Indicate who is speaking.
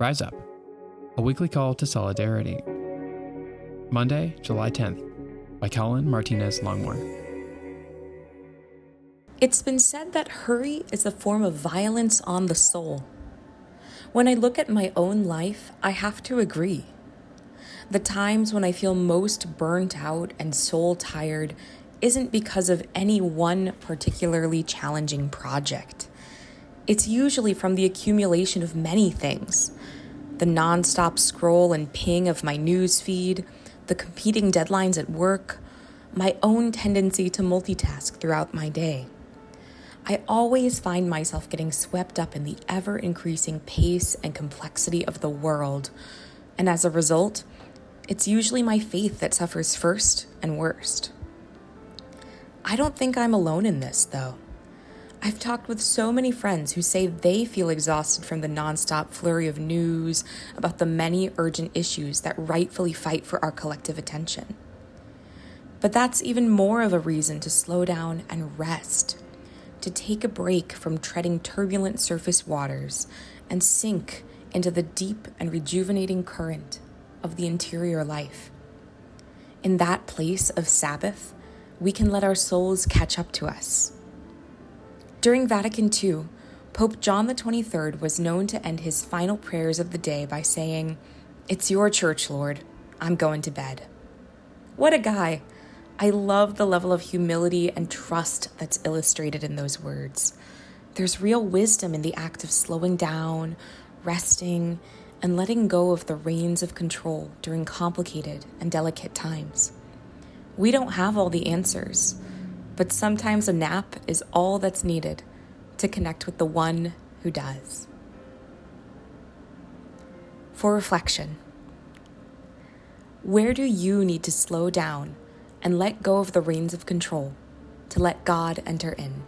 Speaker 1: Rise Up, a weekly call to solidarity. Monday, July 10th, by Colin Martinez Longmore.
Speaker 2: It's been said that hurry is a form of violence on the soul. When I look at my own life, I have to agree. The times when I feel most burnt out and soul tired isn't because of any one particularly challenging project. It's usually from the accumulation of many things the nonstop scroll and ping of my news feed, the competing deadlines at work, my own tendency to multitask throughout my day. I always find myself getting swept up in the ever increasing pace and complexity of the world, and as a result, it's usually my faith that suffers first and worst. I don't think I'm alone in this, though. I've talked with so many friends who say they feel exhausted from the nonstop flurry of news about the many urgent issues that rightfully fight for our collective attention. But that's even more of a reason to slow down and rest, to take a break from treading turbulent surface waters and sink into the deep and rejuvenating current of the interior life. In that place of Sabbath, we can let our souls catch up to us during Vatican II, Pope John XXIII was known to end his final prayers of the day by saying, It's your church, Lord. I'm going to bed. What a guy! I love the level of humility and trust that's illustrated in those words. There's real wisdom in the act of slowing down, resting, and letting go of the reins of control during complicated and delicate times. We don't have all the answers but sometimes a nap is all that's needed to connect with the one who does. For reflection, where do you need to slow down and let go of the reins of control to let God enter in?